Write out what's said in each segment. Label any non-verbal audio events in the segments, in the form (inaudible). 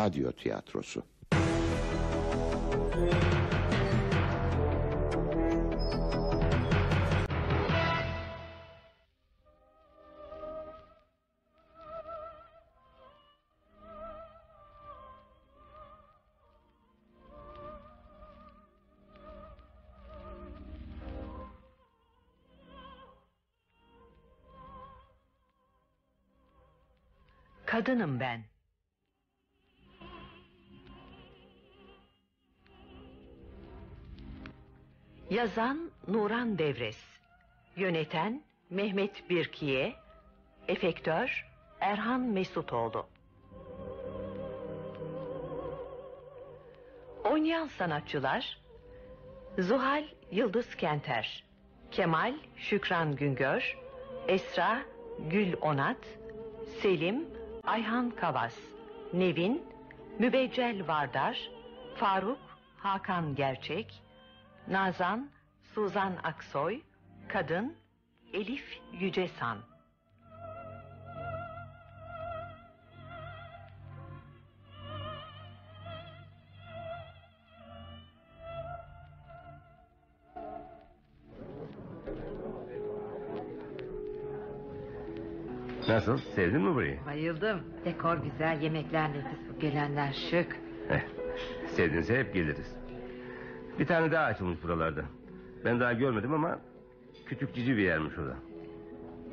radyo tiyatrosu. Kadınım ben. Yazan Nuran Devres. Yöneten Mehmet Birkiye. Efektör Erhan Mesutoğlu. Oynayan sanatçılar Zuhal Yıldız Kenter, Kemal Şükran Güngör, Esra Gül Onat, Selim Ayhan Kavas, Nevin Mübeccel Vardar, Faruk Hakan Gerçek, Nazan Suzan Aksoy, Kadın Elif Yücesan. Nasıl? Sevdin mi burayı? Bayıldım. Dekor güzel, yemekler nefis, gelenler şık. Heh, sevdinse hep geliriz. Bir tane daha açılmış buralarda. Ben daha görmedim ama küçük cici bir yermiş o da.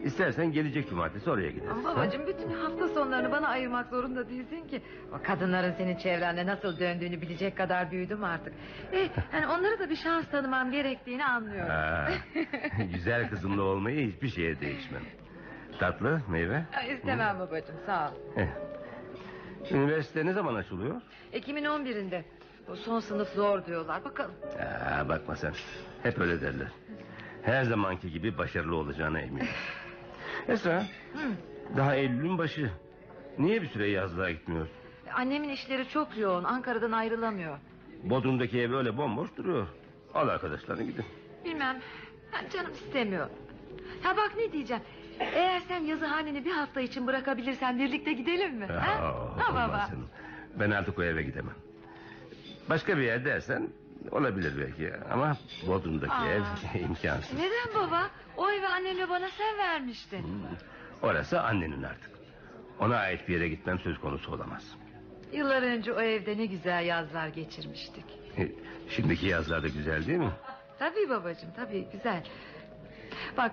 İstersen gelecek cumartesi oraya gideriz. Ama babacığım bütün hafta sonlarını bana ayırmak zorunda değilsin ki. O kadınların senin çevrende nasıl döndüğünü bilecek kadar büyüdüm artık. Eh, yani onlara da bir şans tanımam gerektiğini anlıyorum. Ha, (laughs) güzel kızımla olmayı hiçbir şeye değişmem. Tatlı meyve. İstemem babacığım sağ ol. Heh. Üniversite ne zaman açılıyor? Ekim'in 11'inde. Bu son sınıf zor diyorlar. Bakalım. Aa, bakma sen. Hep öyle derler. Her zamanki gibi başarılı olacağına eminim. (laughs) Esra. Daha Eylül'ün başı. Niye bir süre yazlığa gitmiyor? Annemin işleri çok yoğun. Ankara'dan ayrılamıyor. Bodrum'daki ev öyle bomboş duruyor. Al arkadaşlarını gidin. Bilmem. Ben canım istemiyor. Ha bak ne diyeceğim. Eğer sen yazıhaneni bir hafta için bırakabilirsen birlikte gidelim mi? Ha, ha baba. canım. Ben artık o eve gidemem. Başka bir yer dersen olabilir belki. Ama Bodrum'daki Aa. ev (laughs) imkansız. Neden baba? O evi annemle bana sen vermiştin. Orası annenin artık. Ona ait bir yere gitmem söz konusu olamaz. Yıllar önce o evde ne güzel yazlar geçirmiştik. (laughs) Şimdiki yazlar da güzel değil mi? Tabii babacığım tabii güzel. Bak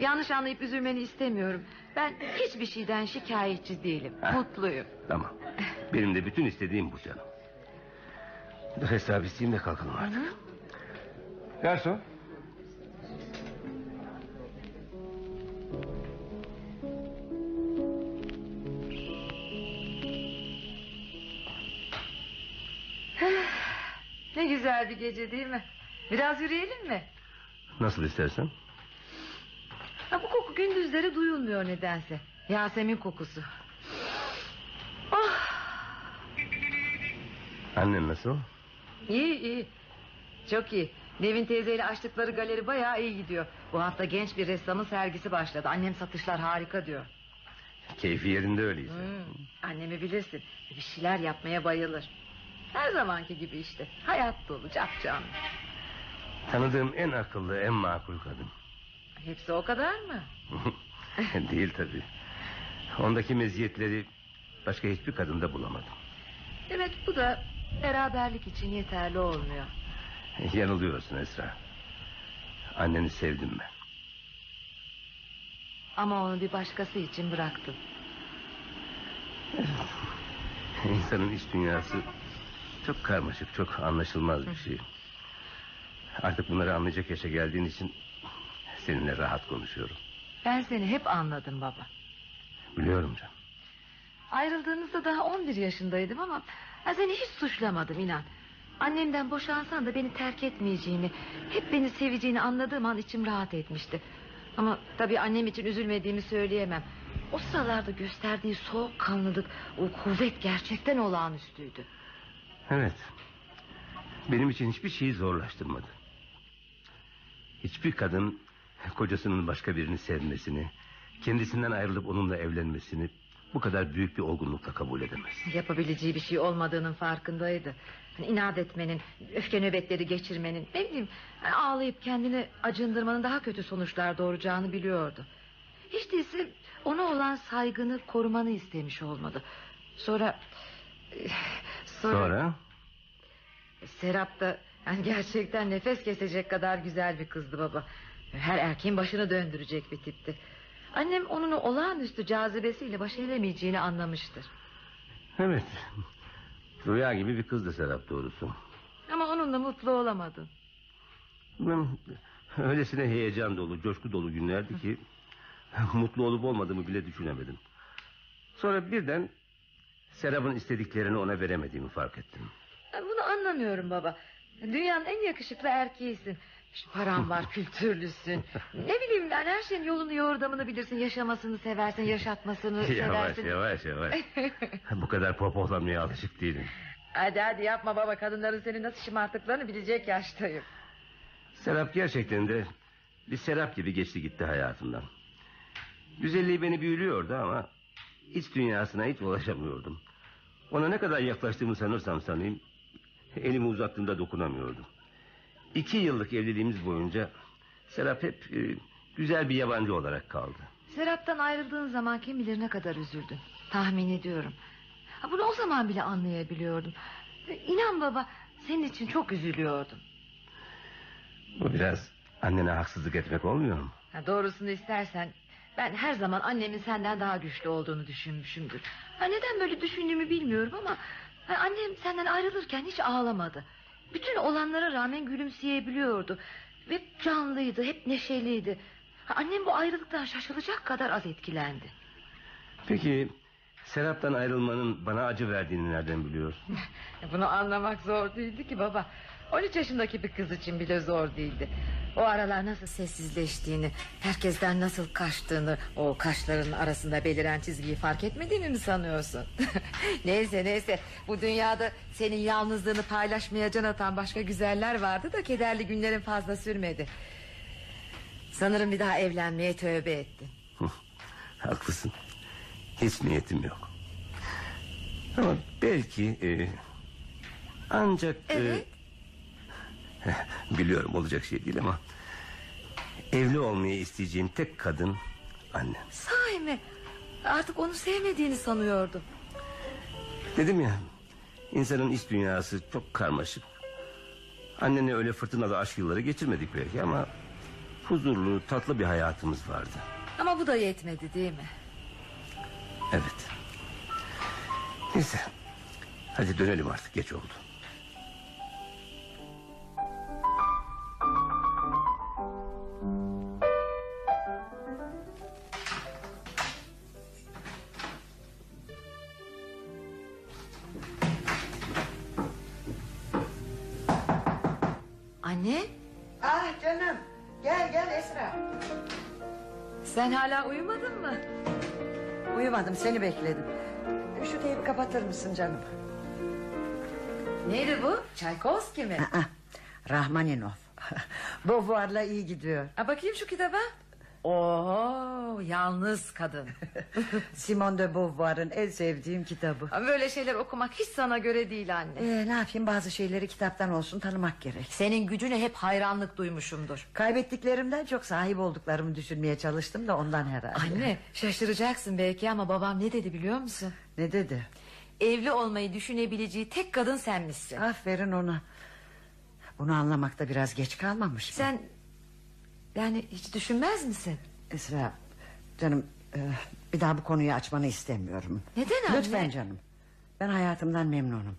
yanlış anlayıp üzülmeni istemiyorum. Ben hiçbir şeyden şikayetçi değilim. Ha. Mutluyum. Tamam. Benim de bütün istediğim bu canım. Dur hesap isteyeyim de kalkalım artık. Garson. (sighs) Ne güzel bir gece değil mi? Biraz yürüyelim mi? Nasıl istersen. Ha, bu koku gündüzleri duyulmuyor nedense. Yasemin kokusu. Oh, Annen nasıl? İyi iyi. Çok iyi. Nevin teyzeyle açtıkları galeri bayağı iyi gidiyor. Bu hafta genç bir ressamın sergisi başladı. Annem satışlar harika diyor. Keyfi yerinde öyleyse. Hmm, annemi bilirsin. Bir şeyler yapmaya bayılır. Her zamanki gibi işte. Hayat dolu capcanlı. Tanıdığım en akıllı en makul kadın. Hepsi o kadar mı? (laughs) Değil tabii. Ondaki meziyetleri başka hiçbir kadında bulamadım. Evet bu da beraberlik için yeterli olmuyor. (laughs) Yanılıyorsun Esra. Anneni sevdim ben. Ama onu bir başkası için bıraktım. (laughs) İnsanın iç dünyası çok karmaşık, çok anlaşılmaz bir şey. Artık bunları anlayacak yaşa geldiğin için seninle rahat konuşuyorum. Ben seni hep anladım baba. Biliyorum canım. Ayrıldığınızda daha 11 yaşındaydım ama ben seni hiç suçlamadım inan. Annemden boşansan da beni terk etmeyeceğini, hep beni seveceğini anladığım an içim rahat etmişti. Ama tabii annem için üzülmediğimi söyleyemem. O sıralarda gösterdiği soğukkanlılık, o kuvvet gerçekten olağanüstüydü. Evet. Benim için hiçbir şeyi zorlaştırmadı. Hiçbir kadın kocasının başka birini sevmesini, kendisinden ayrılıp onunla evlenmesini bu kadar büyük bir olgunlukla kabul edemez. Yapabileceği bir şey olmadığının farkındaydı. Hani inat etmenin, öfke nöbetleri geçirmenin, ne bileyim hani ağlayıp kendini acındırmanın daha kötü sonuçlar doğuracağını biliyordu. Hiç değilse ona olan saygını korumanı istemiş olmalı. Sonra... Sonra, Sonra Serap da yani gerçekten nefes kesecek kadar güzel bir kızdı baba. Her erkeğin başını döndürecek bir tipti. Annem onun olağanüstü cazibesiyle baş edemeyeceğini anlamıştır. evet. Rüya gibi bir kızdı Serap doğrusu. Ama onunla mutlu olamadın. Öylesine heyecan dolu, coşku dolu günlerdi ki... (laughs) ...mutlu olup olmadığımı bile düşünemedim. Sonra birden... ...Serap'ın istediklerini ona veremediğimi fark ettim. Bunu anlamıyorum baba. Dünyanın en yakışıklı erkeğisin. Paran var, kültürlüsün. Ne bileyim ben her şeyin yolunu yordamını bilirsin. Yaşamasını seversin, yaşatmasını (laughs) yavaş seversin. yavaş yavaş. (laughs) Bu kadar pohpohlanmaya alışık değilim. Hadi hadi yapma baba. Kadınların seni nasıl şımarttıklarını bilecek yaştayım. Serap gerçekten de bir Serap gibi geçti gitti hayatımdan. Güzelliği beni büyülüyordu ama iç dünyasına hiç ulaşamıyordum. Ona ne kadar yaklaştığımı sanırsam sanayım elimi uzattığımda dokunamıyordum. İki yıllık evliliğimiz boyunca Serap hep e, güzel bir yabancı olarak kaldı. Serap'tan ayrıldığın zaman kim bilir ne kadar üzüldün. Tahmin ediyorum. Ha, Bunu o zaman bile anlayabiliyordum. İnan baba senin için çok üzülüyordum. Bu biraz annene haksızlık etmek olmuyor mu? Ha, doğrusunu istersen ben her zaman annemin senden daha güçlü olduğunu düşünmüşümdür. Ha, neden böyle düşündüğümü bilmiyorum ama ha, annem senden ayrılırken hiç ağlamadı. Bütün olanlara rağmen gülümseyebiliyordu. Ve canlıydı, hep neşeliydi. Annem bu ayrılıktan şaşılacak kadar az etkilendi. Peki Serap'tan ayrılmanın bana acı verdiğini nereden biliyorsun? (laughs) Bunu anlamak zor değildi ki baba. 13 yaşındaki bir kız için bile zor değildi. O aralar nasıl sessizleştiğini, herkesten nasıl kaçtığını, o kaşlarının arasında beliren çizgiyi fark etmediğimi mi sanıyorsun? (laughs) neyse neyse, bu dünyada senin yalnızlığını paylaşmaya can atan başka güzeller vardı da kederli günlerin fazla sürmedi. Sanırım bir daha evlenmeye tövbe ettin. Haklısın. Hiç niyetim yok. Ama belki e, ancak e, Evet. (laughs) biliyorum olacak şey değil ama evli olmayı isteyeceğim tek kadın annem. Sahi mi? Artık onu sevmediğini sanıyordum. Dedim ya insanın iç dünyası çok karmaşık. Annenle öyle fırtınalı aşk yılları geçirmedik belki ama huzurlu tatlı bir hayatımız vardı. Ama bu da yetmedi değil mi? Evet. Neyse. Hadi dönelim artık geç oldu. Seni bekledim. Şu teybi kapatır mısın canım? Neydi bu? Çaykovski mi? Aa, Rahmaninov. (laughs) Beauvoir'la iyi gidiyor. Ha, bakayım şu kitaba. Oo, yalnız kadın. (laughs) Simone de Beauvoir'ın en sevdiğim kitabı. Böyle şeyler okumak hiç sana göre değil anne. Ee, ne yapayım bazı şeyleri kitaptan olsun tanımak gerek. Senin gücüne hep hayranlık duymuşumdur. Kaybettiklerimden çok sahip olduklarımı düşünmeye çalıştım da ondan herhalde. Anne şaşıracaksın belki ama babam ne dedi biliyor musun? Ne dedi? Evli olmayı düşünebileceği tek kadın sen misin? Aferin ona. Bunu anlamakta biraz geç kalmamış mı? Sen yani hiç düşünmez misin? Esra canım e, bir daha bu konuyu açmanı istemiyorum. Neden anne? Lütfen canım. Ben hayatımdan memnunum.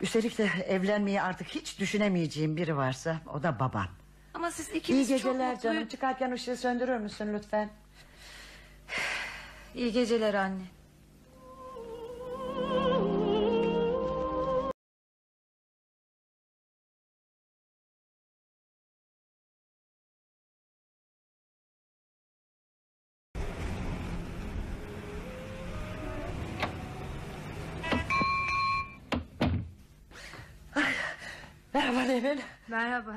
Üstelik de evlenmeyi artık hiç düşünemeyeceğim biri varsa o da baban. Ama siz İyi ikiniz çok geceler mutlu. canım. Çıkarken ışığı söndürür müsün lütfen? İyi geceler anne. Nevin. Merhaba.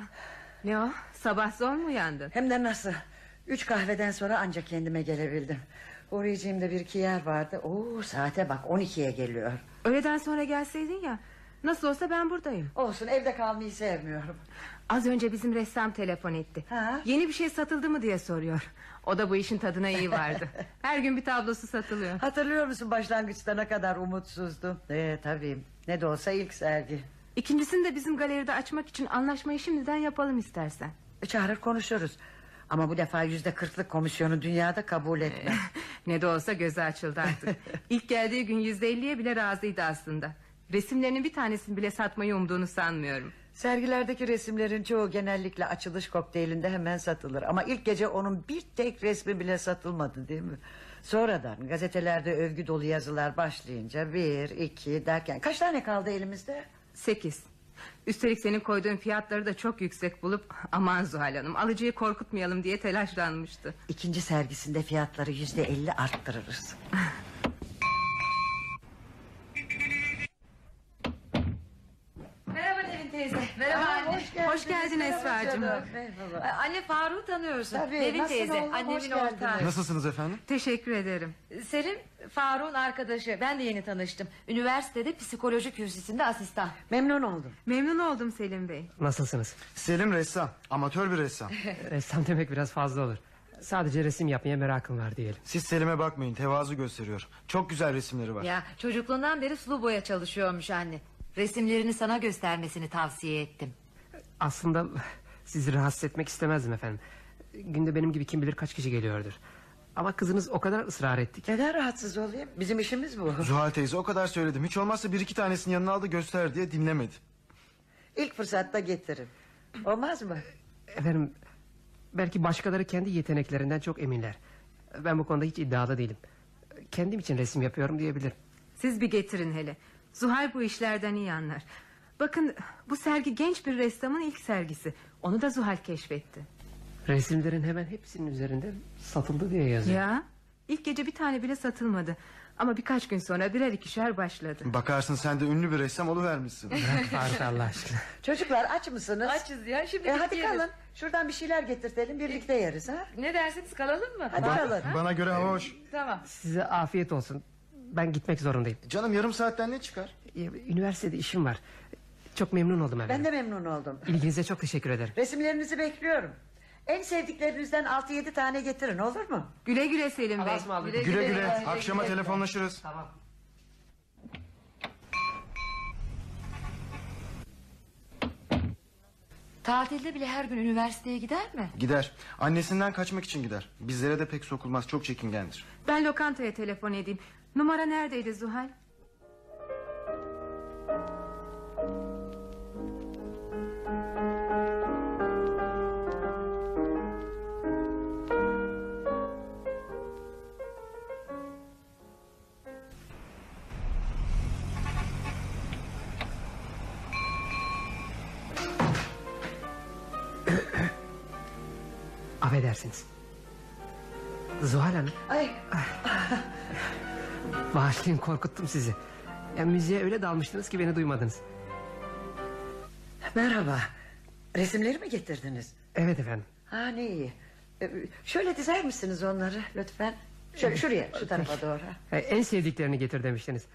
Ne o? Sabah zor mu uyandın? Hem de nasıl? Üç kahveden sonra ancak kendime gelebildim. Uğrayacağım bir iki yer vardı. Oo, saate bak 12'ye geliyor. Öğleden sonra gelseydin ya. Nasıl olsa ben buradayım. Olsun evde kalmayı sevmiyorum. Az önce bizim ressam telefon etti. Ha? Yeni bir şey satıldı mı diye soruyor. O da bu işin tadına iyi vardı. (laughs) Her gün bir tablosu satılıyor. Hatırlıyor musun başlangıçta ne kadar umutsuzdum. Ee, tabii ne de olsa ilk sergi. İkincisini de bizim galeride açmak için anlaşmayı şimdiden yapalım istersen. E, Çağırır konuşuruz. Ama bu defa yüzde kırklık komisyonu dünyada kabul etme. (laughs) Ne de olsa gözü açıldı artık. (laughs) İlk geldiği gün yüzde elliye bile razıydı aslında. Resimlerinin bir tanesini bile satmayı umduğunu sanmıyorum. Sergilerdeki resimlerin çoğu genellikle açılış kokteylinde hemen satılır. Ama ilk gece onun bir tek resmi bile satılmadı değil mi? Sonradan gazetelerde övgü dolu yazılar başlayınca bir, iki derken kaç tane kaldı elimizde? Sekiz. Üstelik senin koyduğun fiyatları da çok yüksek bulup... ...aman Zuhal Hanım alıcıyı korkutmayalım diye telaşlanmıştı. İkinci sergisinde fiyatları yüzde elli arttırırız. (laughs) Merhaba Nevin teyze. (laughs) Merhaba anne. hoş geldin. Hoş geldin Esra'cığım. Anne Faruk'u tanıyorsun. Tabii, Nevin teyze. oğlum? Annemin geldiniz. ortağı. Nasılsınız efendim? Teşekkür ederim. Selim Faruk'un arkadaşı. Ben de yeni tanıştım. Üniversitede psikoloji kürsüsünde asistan. Memnun oldum. Memnun oldum Selim Bey. Nasılsınız? Selim ressam. Amatör bir ressam. (laughs) Ressam demek biraz fazla olur. Sadece resim yapmaya merakım var diyelim. Siz Selim'e bakmayın tevazu gösteriyor. Çok güzel resimleri var. Ya çocukluğundan beri sulu boya çalışıyormuş anne. Resimlerini sana göstermesini tavsiye ettim. Aslında sizi rahatsız etmek istemezdim efendim. Günde benim gibi kim bilir kaç kişi geliyordur. Ama kızınız o kadar ısrar etti ki. Neden rahatsız olayım? Bizim işimiz bu. (laughs) Zuhal teyze o kadar söyledim. Hiç olmazsa bir iki tanesini yanına al da göster diye dinlemedi. İlk fırsatta getirin. Olmaz mı? Efendim belki başkaları kendi yeteneklerinden çok eminler. Ben bu konuda hiç iddialı değilim. Kendim için resim yapıyorum diyebilirim. Siz bir getirin hele. Zuhal bu işlerden iyi anlar. Bakın bu sergi genç bir ressamın ilk sergisi. Onu da Zuhal keşfetti. Resimlerin hemen hepsinin üzerinde satıldı diye yazıyor. Ya ilk gece bir tane bile satılmadı. Ama birkaç gün sonra birer ikişer başladı. Bakarsın sen de ünlü bir ressam oluvermişsin. (laughs) Bırak Allah aşkına. Çocuklar aç mısınız? Açız ya şimdi E, hadi kalın. Şuradan bir şeyler getirtelim birlikte yeriz ha. Ne dersiniz kalalım mı? Hadi kalın. Bana göre hava hoş. Tamam. Size afiyet olsun. Ben gitmek zorundayım. Canım yarım saatten ne çıkar? Ya, Üniversitede işim var. Çok memnun oldum efendim. Ben de memnun oldum. İlginize çok teşekkür ederim. Resimlerinizi bekliyorum. En sevdiklerinizden altı yedi tane getirin olur mu? Güle güle Selim Bey. Allah'a ısmarladık. Güle güle. Akşama telefonlaşırız. Tamam. Tatilde bile her gün üniversiteye gider mi? Gider. Annesinden kaçmak için gider. Bizlere de pek sokulmaz. Çok çekingendir. Ben lokantaya telefon edeyim. Numara neredeydi Zuhal? Bağışlayın korkuttum sizi. Ya, müziğe öyle dalmıştınız ki beni duymadınız. merhaba. Resimleri mi getirdiniz? Evet efendim. Ha ne iyi. E, Şöyle dizer misiniz onları lütfen? Şöyle şuraya şu tarafa doğru. En sevdiklerini getir demiştiniz.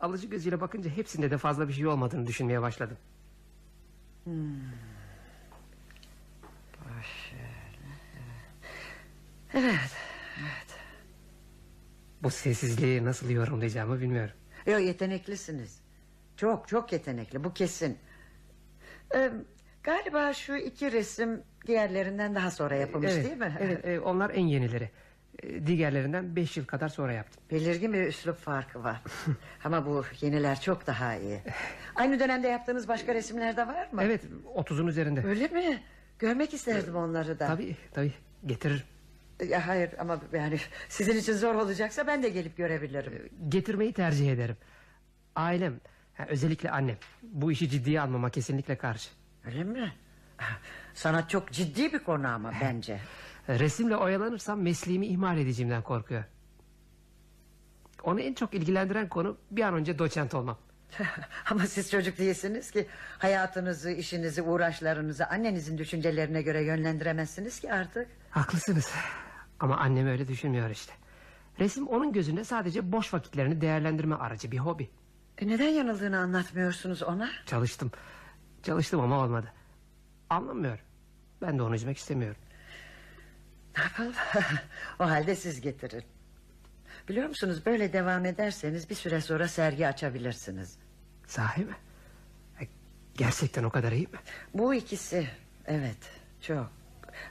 Alıcı gözüyle bakınca hepsinde de fazla bir şey olmadığını düşünmeye başladım. Evet. Bu sessizliği nasıl yorumlayacağımı bilmiyorum. Yo yeteneklisiniz. Çok çok yetenekli bu kesin. Ee, galiba şu iki resim diğerlerinden daha sonra yapılmış evet, değil mi? Evet, e, onlar en yenileri. E, Diğerlerinden beş yıl kadar sonra yaptım. Belirgin bir üslup farkı var. (laughs) Ama bu yeniler çok daha iyi. Aynı dönemde yaptığınız başka resimler de var mı? Evet, otuzun üzerinde. Öyle mi? Görmek isterdim onları da. Tabii, tabii. Getiririm. Ya hayır ama yani (laughs) sizin için zor olacaksa ben de gelip görebilirim. Getirmeyi tercih ederim. Ailem, ha, özellikle annem, bu işi ciddiye almama kesinlikle karşı. Öyle mi? Sanat çok ciddi bir konu ama bence. Resimle oyalanırsam mesleğimi ihmal edeceğimden korkuyor. Onu en çok ilgilendiren konu bir an önce doçent olmam. (laughs) Ama siz çocuk değilsiniz ki hayatınızı, işinizi, uğraşlarınızı annenizin düşüncelerine göre yönlendiremezsiniz ki artık. Haklısınız. Ama annem öyle düşünmüyor işte. Resim onun gözünde sadece boş vakitlerini değerlendirme aracı bir hobi. E neden yanıldığını anlatmıyorsunuz ona? Çalıştım. Çalıştım ama olmadı. Anlamıyor. Ben de onu üzmek istemiyorum. Ne yapalım? (laughs) o halde siz getirin. Biliyor musunuz böyle devam ederseniz bir süre sonra sergi açabilirsiniz. Sahi mi? E, Gerçekten o kadar iyi mi? Bu ikisi evet çok.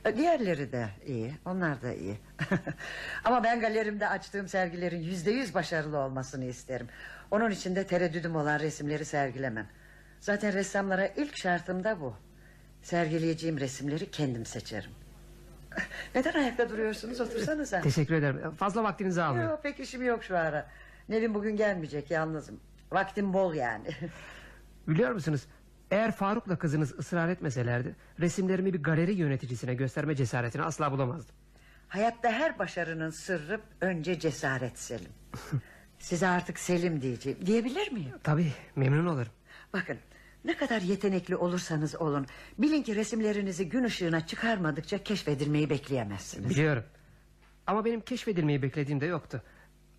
E, Diğerleri de iyi onlar da iyi. (laughs) Ama ben galerimde açtığım sergilerin yüzde yüz başarılı olmasını isterim. Onun için de tereddüdüm olan resimleri sergilemem. Zaten ressamlara ilk şartım da bu. Sergileyeceğim resimleri kendim seçerim. (laughs) Neden ayakta duruyorsunuz otursanıza. Teşekkür ederim. Fazla vaktinizi almıyorum. Yok pek işim yok şu ara. Nevin bugün gelmeyecek yalnızım. Vaktim bol yani. (laughs) Biliyor musunuz? Eğer Faruk'la kızınız ısrar etmeselerdi... ...resimlerimi bir galeri yöneticisine gösterme cesaretini asla bulamazdım. Hayatta her başarının sırrı önce cesaret Selim. (laughs) Size artık Selim diyeceğim. Diyebilir miyim? Tabii memnun olurum. Bakın ne kadar yetenekli olursanız olun... ...bilin ki resimlerinizi gün ışığına çıkarmadıkça keşfedilmeyi bekleyemezsiniz. Biliyorum. Ama benim keşfedilmeyi beklediğim de yoktu.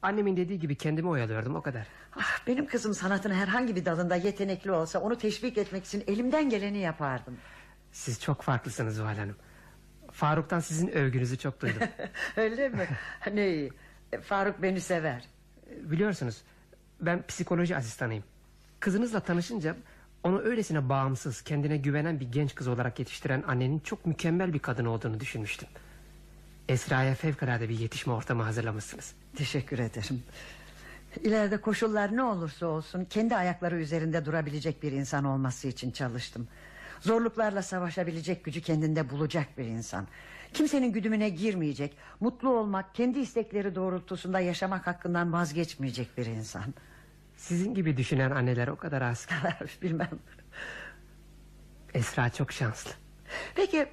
Annemin dediği gibi kendimi oyalıyordum o kadar. Ah, benim kızım sanatın herhangi bir dalında yetenekli olsa... ...onu teşvik etmek için elimden geleni yapardım. Siz çok farklısınız Zuhal Hanım. Faruk'tan sizin övgünüzü çok duydum. (laughs) Öyle mi? Ne iyi. E, Faruk beni sever. Biliyorsunuz ben psikoloji asistanıyım. Kızınızla tanışınca onu öylesine bağımsız, kendine güvenen bir genç kız olarak yetiştiren annenin çok mükemmel bir kadın olduğunu düşünmüştüm. Esra'ya fevkalade bir yetişme ortamı hazırlamışsınız. Teşekkür ederim. İleride koşullar ne olursa olsun kendi ayakları üzerinde durabilecek bir insan olması için çalıştım. Zorluklarla savaşabilecek gücü kendinde bulacak bir insan. Kimsenin güdümüne girmeyecek, mutlu olmak, kendi istekleri doğrultusunda yaşamak hakkından vazgeçmeyecek bir insan. Sizin gibi düşünen anneler o kadar az. (laughs) Bilmem. Esra çok şanslı. Peki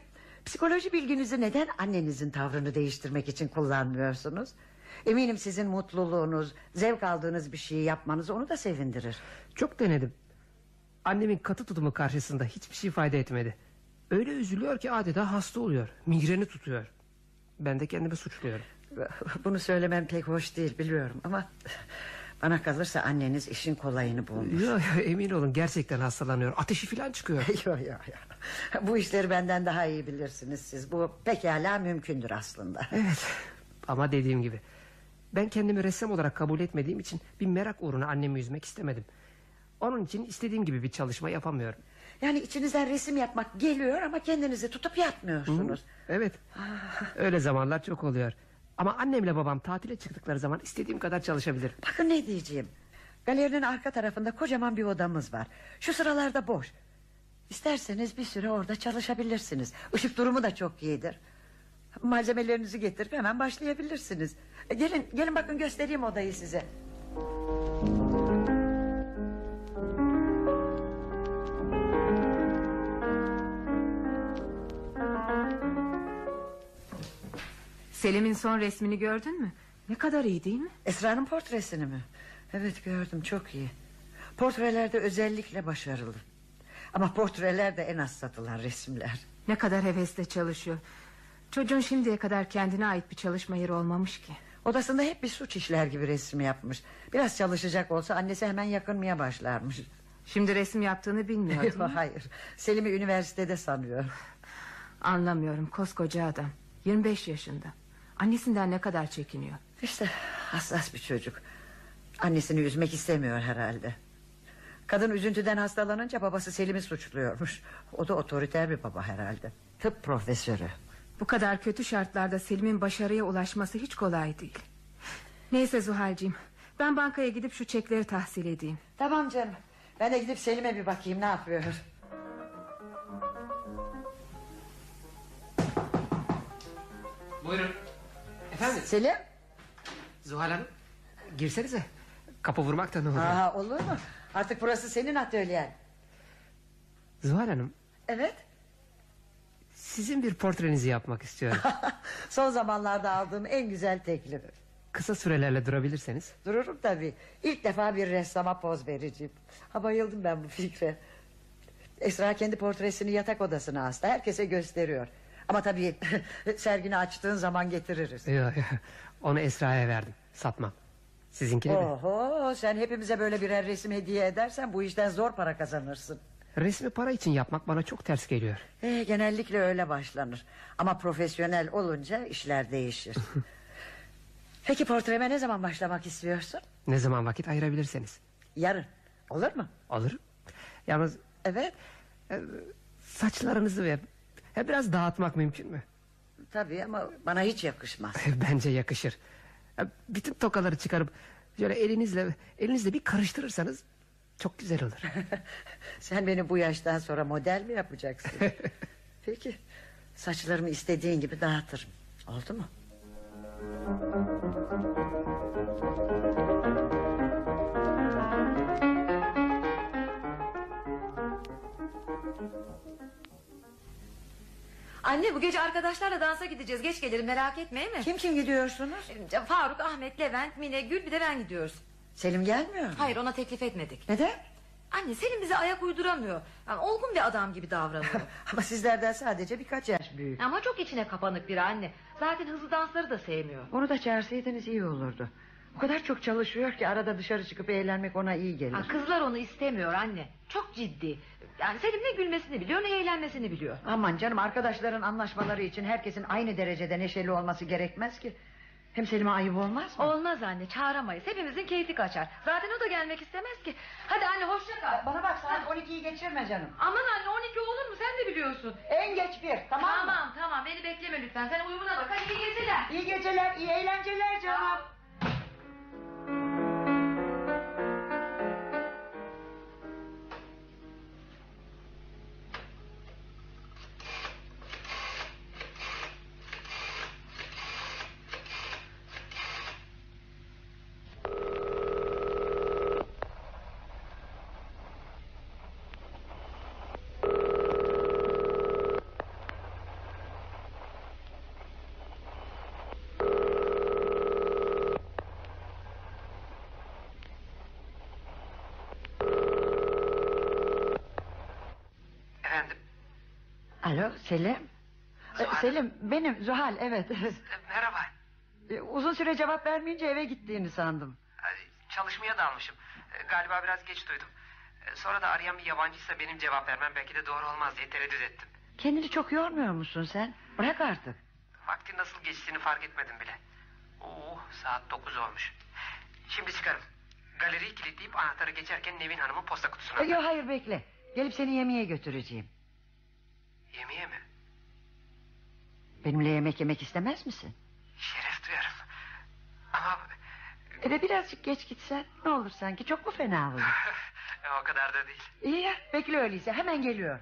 psikoloji bilginizi neden annenizin tavrını değiştirmek için kullanmıyorsunuz? Eminim sizin mutluluğunuz, zevk aldığınız bir şeyi yapmanız onu da sevindirir. Çok denedim. Annemin katı tutumu karşısında hiçbir şey fayda etmedi. Öyle üzülüyor ki adeta hasta oluyor. Migreni tutuyor. Ben de kendimi suçluyorum. Bunu söylemem pek hoş değil biliyorum ama... Bana kalırsa anneniz işin kolayını bulmuş. Yo, yo, emin olun gerçekten hastalanıyor. Ateşi falan çıkıyor. (laughs) Yo, yo, yo. Bu işleri benden daha iyi bilirsiniz siz. Bu pekala mümkündür aslında. (laughs) Evet ama dediğim gibi. Ben kendimi ressam olarak kabul etmediğim için bir merak uğruna annemi üzmek istemedim. Onun için istediğim gibi bir çalışma yapamıyorum. Yani içinizden resim yapmak geliyor ama kendinizi tutup yapmıyorsunuz. Evet. Öyle zamanlar çok oluyor. Ama annemle babam tatile çıktıkları zaman istediğim kadar çalışabilirim. Bakın ne diyeceğim. Galerinin arka tarafında kocaman bir odamız var. Şu sıralarda boş. İsterseniz bir süre orada çalışabilirsiniz. Işık durumu da çok iyidir. Malzemelerinizi getirip hemen başlayabilirsiniz. E, Gelin, gelin bakın göstereyim odayı size. Selim'in son resmini gördün mü? Ne kadar iyi değil mi? Esra'nın portresini mi? Evet gördüm çok iyi. Portrelerde özellikle başarılı. Ama portreler de en az satılan resimler. Ne kadar hevesle çalışıyor. Çocuğun şimdiye kadar kendine ait bir çalışma yeri olmamış ki. Odasında hep bir suç işler gibi resim yapmış. Biraz çalışacak olsa annesi hemen yakınmaya başlarmış. Şimdi resim yaptığını bilmiyor değil mi? Hayır. Selim'i üniversitede sanıyor. Anlamıyorum koskoca adam. 25 yaşında. Annesinden ne kadar çekiniyor. İşte hassas bir çocuk. Annesini üzmek istemiyor herhalde. Kadın üzüntüden hastalanınca babası Selim'i suçluyormuş. O da otoriter bir baba herhalde. Tıp profesörü. Bu kadar kötü şartlarda Selim'in başarıya ulaşması hiç kolay değil. Neyse Zuhal'cığım. Ben bankaya gidip şu çekleri tahsil edeyim. Tamam canım. Ben de gidip Selim'e bir bakayım ne yapıyor. Selim? Zuhal Hanım girsenize. Kapı vurmak da ne oluyor? Aa, olur mu? Artık burası senin atölyen. Zuhal Hanım Evet. sizin bir portrenizi yapmak istiyorum. (laughs) Son zamanlarda aldığım en güzel teklif. Kısa sürelerle durabilirseniz. Dururum tabii. İlk defa bir ressama poz vereceğim. Ha bayıldım ben bu fikre. Esra kendi portresini yatak odasına astı. Herkese gösteriyor. Ama tabii (laughs) sergini açtığın zaman getiririz. Yok. Onu Esra'ya verdim. Satmam. Sizinkini. Oho sen hepimize böyle birer resim hediye edersen bu işten zor para kazanırsın. Resmi para için yapmak bana çok ters geliyor. Ee, genellikle öyle başlanır. Ama profesyonel olunca işler değişir. (laughs) Peki portreme ne zaman başlamak istiyorsun? Ne zaman vakit ayırabilirseniz. Yarın. Olur mu? Olur. Yalnız Evet. saçlarınızı ve he, biraz dağıtmak mümkün mü? Tabii ama bana hiç yakışmaz. (laughs) Bence yakışır. Ya, Bütün tokaları çıkarıp şöyle elinizle elinizle bir karıştırırsanız çok güzel olur. (laughs) Sen beni bu yaştan sonra model mi yapacaksın? (laughs) Peki. Saçlarımı istediğin gibi dağıtırım. Oldu mu? Anne bu gece arkadaşlarla dansa gideceğiz. Geç gelirim merak etme mi? Kim kim gidiyorsunuz? Faruk, Ahmet, Levent, Mine, Gül bir de ben gidiyoruz. Selim gelmiyor mu? Hayır ona teklif etmedik. Neden? Anne Selim bize ayak uyduramıyor. Yani olgun bir adam gibi davranıyor. (laughs) Ama sizlerden sadece birkaç yaş büyük. Ama çok içine kapanık biri anne. Zaten hızlı dansları da sevmiyor. Onu da çağırsaydınız iyi olurdu. O kadar çok çalışıyor ki arada dışarı çıkıp eğlenmek ona iyi gelir. Ha, kızlar onu istemiyor anne. Çok ciddi. Yani Selim ne gülmesini biliyor ne eğlenmesini biliyor. Aman canım arkadaşların anlaşmaları için herkesin aynı derecede neşeli olması gerekmez ki. Hem Selim'e ayıp olmaz mı? Olmaz anne çağıramayız. Hepimizin keyfi kaçar. Zaten o da gelmek istemez ki. Hadi anne hoşça kal. Bana bak saat 12'yi geçirme canım. Aman anne 12 olur mu sen de biliyorsun. En geç bir tamam, mı? Tamam tamam beni bekleme lütfen. Sen uyumuna bak hadi iyi geceler. İyi geceler iyi eğlenceler canım. Efendim Alo Selim. Ee, Selim benim Zuhal evet. merhaba. Ee, Uzun süre cevap vermeyince eve gittiğini sandım. Çalışmaya dalmışım. Galiba biraz geç duydum. Sonra da arayan bir yabancıysa benim cevap vermem belki de doğru olmaz diye tereddüt ettim. Kendini çok yormuyor musun sen? Bırak artık. Vaktin nasıl geçtiğini fark etmedim bile. Oo, saat dokuz olmuş. Şimdi çıkarım. Galeriyi kilitleyip anahtarı geçerken Nevin Hanım'ın posta kutusuna... Yok hayır bekle. Gelip seni yemeğe götüreceğim. Yemeğe mi? Benimle yemek yemek istemez misin? Şeref duyarım. Ama Eve birazcık geç gitsen ne olur sanki çok mu fena olur? (laughs) o kadar da değil. İyi ya bekle öyleyse hemen geliyorum.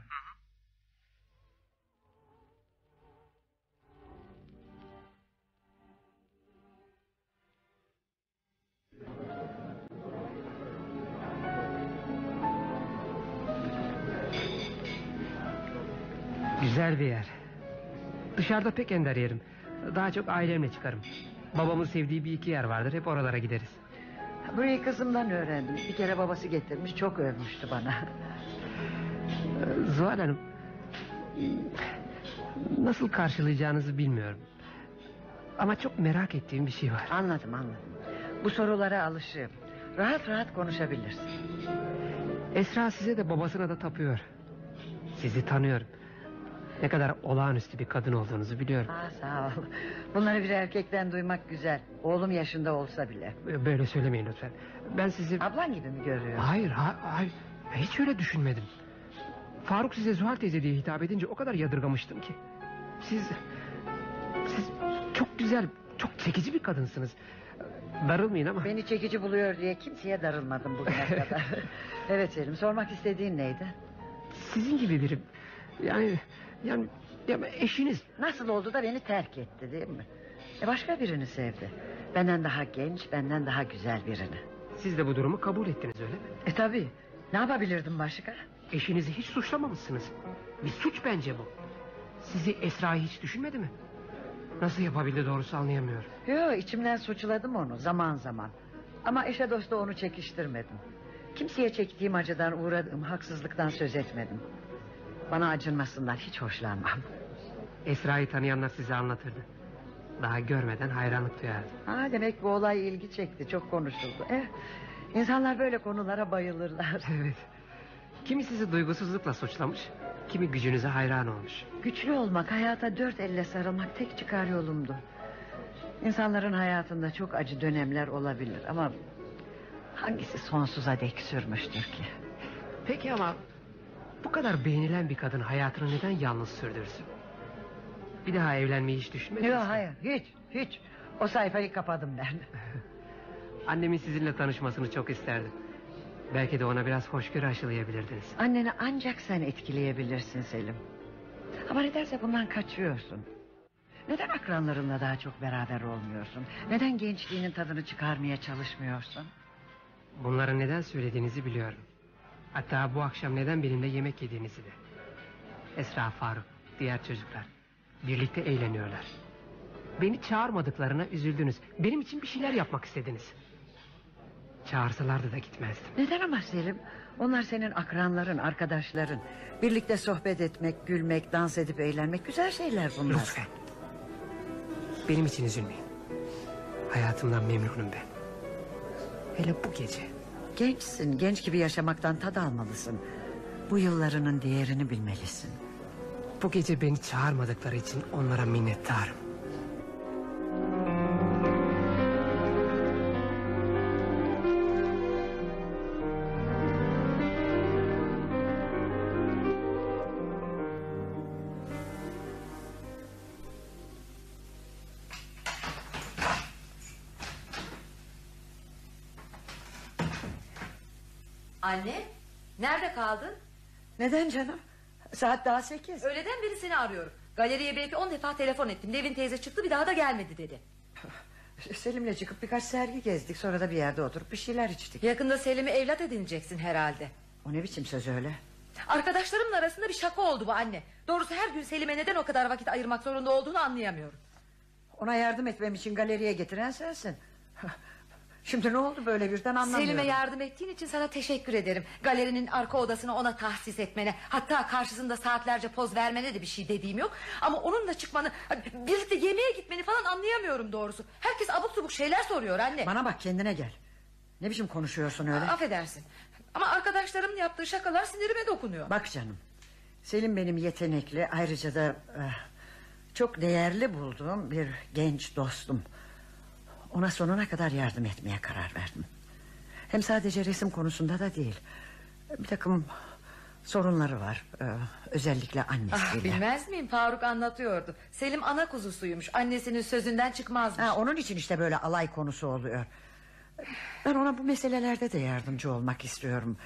Güzel bir yer. Dışarıda pek ender yerim. Daha çok ailemle çıkarım. Babamın sevdiği bir iki yer vardır. Hep oralara gideriz. Burayı kızımdan öğrendim. Bir kere babası getirmiş çok övmüştü bana. Zuhal Hanım... Nasıl karşılayacağınızı bilmiyorum. Ama çok merak ettiğim bir şey var. Anladım anladım. Bu sorulara alışığım. Rahat rahat konuşabilirsin. Esra size de babasına da tapıyor. Sizi tanıyorum. Ne kadar olağanüstü bir kadın olduğunuzu biliyorum. Aa, sağ ol. Bunları bir erkekten duymak güzel. Oğlum yaşında olsa bile. Böyle söylemeyin lütfen. Ben sizi... Ablan gibi mi görüyor? Hayır, ha- hayır. Hiç öyle düşünmedim. Faruk size Zuhal teyze diye hitap edince o kadar yadırgamıştım ki. Siz... Siz çok güzel, çok çekici bir kadınsınız. Darılmayın ama... Beni çekici buluyor diye kimseye darılmadım bugüne (laughs) kadar. evet Selim sormak istediğin neydi? Sizin gibi biri... Yani... Yani... Ya eşiniz... Nasıl oldu da beni terk etti değil mi? E başka birini sevdi. Benden daha genç, benden daha güzel birini. Siz de bu durumu kabul ettiniz öyle mi? E tabi. Ne yapabilirdim başka? Eşinizi hiç suçlamamışsınız. Bir suç bence bu. Sizi Esra'yı hiç düşünmedi mi? Nasıl yapabildi doğrusu anlayamıyorum. Yo içimden suçladım onu zaman zaman. Ama eşe dosta onu çekiştirmedim. Kimseye çektiğim acıdan uğradığım haksızlıktan söz etmedim. Bana acınmasından hiç hoşlanmam. Esra'yı tanıyanlar size anlatırdı. Daha görmeden hayranlık duyardı. Ha, demek bu olay ilgi çekti. Çok konuşuldu. Eh, insanlar böyle konulara bayılırlar. (laughs) Evet. Kimi sizi duygusuzlukla suçlamış, kimi gücünüze hayran olmuş. Güçlü olmak, hayata dört elle sarılmak tek çıkar yolumdu. İnsanların hayatında çok acı dönemler olabilir ama... ...hangisi sonsuza dek sürmüştür ki? Peki ama bu kadar beğenilen bir kadın hayatını neden yalnız sürdürsün? Bir daha evlenmeyi hiç düşünmediniz Yok mi? hayır, hiç, hiç. O sayfayı kapadım ben. (laughs) Annemin sizinle tanışmasını çok isterdim. Belki de ona biraz hoşgörü aşılayabilirdiniz. Anneni ancak sen etkileyebilirsin Selim. Ama nedense bundan kaçıyorsun. Neden akranlarınla daha çok beraber olmuyorsun? Neden gençliğinin tadını çıkarmaya çalışmıyorsun? Bunları neden söylediğinizi biliyorum. Hatta bu akşam neden benimle yemek yediğinizi de. Esra Faruk, diğer çocuklar. Birlikte eğleniyorlar. Beni çağırmadıklarına üzüldünüz. Benim için bir şeyler yapmak istediniz. Çağırsalardı da gitmezdim. Neden ama Selim? Onlar senin akranların, arkadaşların. Birlikte sohbet etmek, gülmek, dans edip eğlenmek güzel şeyler bunlar. Lütfen. Benim için üzülmeyin. Hayatımdan memnunum ben. Hele bu gece. Gençsin, genç gibi yaşamaktan tad almalısın. Bu yıllarının değerini bilmelisin. Bu gece beni çağırmadıkları için onlara minnettarım. Kaldın? Neden canım? Saat daha sekiz. Öğleden beri seni arıyorum. Galeriye belki on defa telefon ettim. Nevin teyze çıktı bir daha da gelmedi dedi. (laughs) Selim'le çıkıp birkaç sergi gezdik. Sonra da bir yerde oturup bir şeyler içtik. Yakında Selim'i evlat edineceksin herhalde. O ne biçim söz öyle? Arkadaşlarımın arasında bir şaka oldu bu anne. Doğrusu her gün Selim'e neden o kadar vakit ayırmak zorunda olduğunu anlayamıyorum. Ona yardım etmem için galeriye getiren sensin. Şimdi ne oldu böyle birden anlamıyorum. Selim'e yardım ettiğin için sana teşekkür ederim. Galerinin arka odasını ona tahsis etmene... ...hatta karşısında saatlerce poz vermene de bir şey dediğim yok. Ama onunla çıkmanı... ...birlikte yemeğe gitmeni falan anlayamıyorum doğrusu. Herkes abuk subuk şeyler soruyor anne. Bana bak kendine gel. Ne biçim konuşuyorsun öyle? Affedersin. Ama arkadaşlarımın yaptığı şakalar sinirime dokunuyor. Bak canım. Selim benim yetenekli ayrıca da eh, çok değerli bulduğum bir genç dostum. Ona sonuna kadar yardım etmeye karar verdim. Hem sadece resim konusunda da değil. Bir takım sorunları var. eh, özellikle Ah, annesiyle. bilmez miyim Faruk anlatıyordu. Selim ana kuzusuymuş. Annesinin sözünden çıkmazmış. Ha, onun için işte böyle alay konusu oluyor. Ben ona bu meselelerde de yardımcı olmak istiyorum.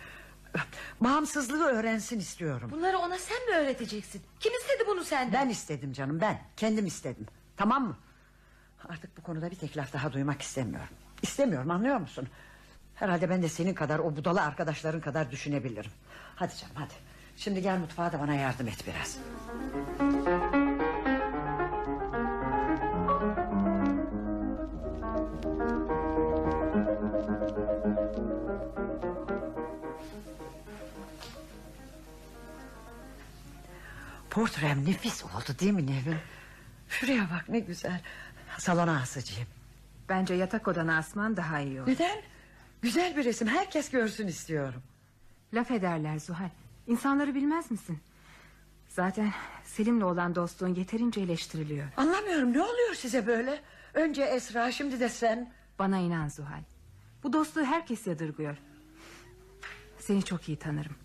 Bağımsızlığı öğrensin istiyorum. Bunları ona sen mi öğreteceksin? Kim istedi bunu senden? Ben istedim canım ben. Kendim istedim. Tamam mı? Artık bu konuda bir tek laf daha duymak istemiyorum. İstemiyorum anlıyor musun? Herhalde ben de senin kadar o budala arkadaşların kadar düşünebilirim. Hadi canım hadi. Şimdi gel mutfağa da bana yardım et biraz. Portrem nefis oldu değil mi Nevin? Şuraya bak ne güzel. Salona asacağım. Bence yatak odana asman daha iyi olur. Neden? Güzel bir resim herkes görsün istiyorum. Laf ederler Zuhal. İnsanları bilmez misin? Zaten Selim'le olan dostluğun yeterince eleştiriliyor. Anlamıyorum ne oluyor size böyle? Önce Esra şimdi de sen. Bana inan Zuhal. Bu dostluğu herkes yadırgıyor. Seni çok iyi tanırım.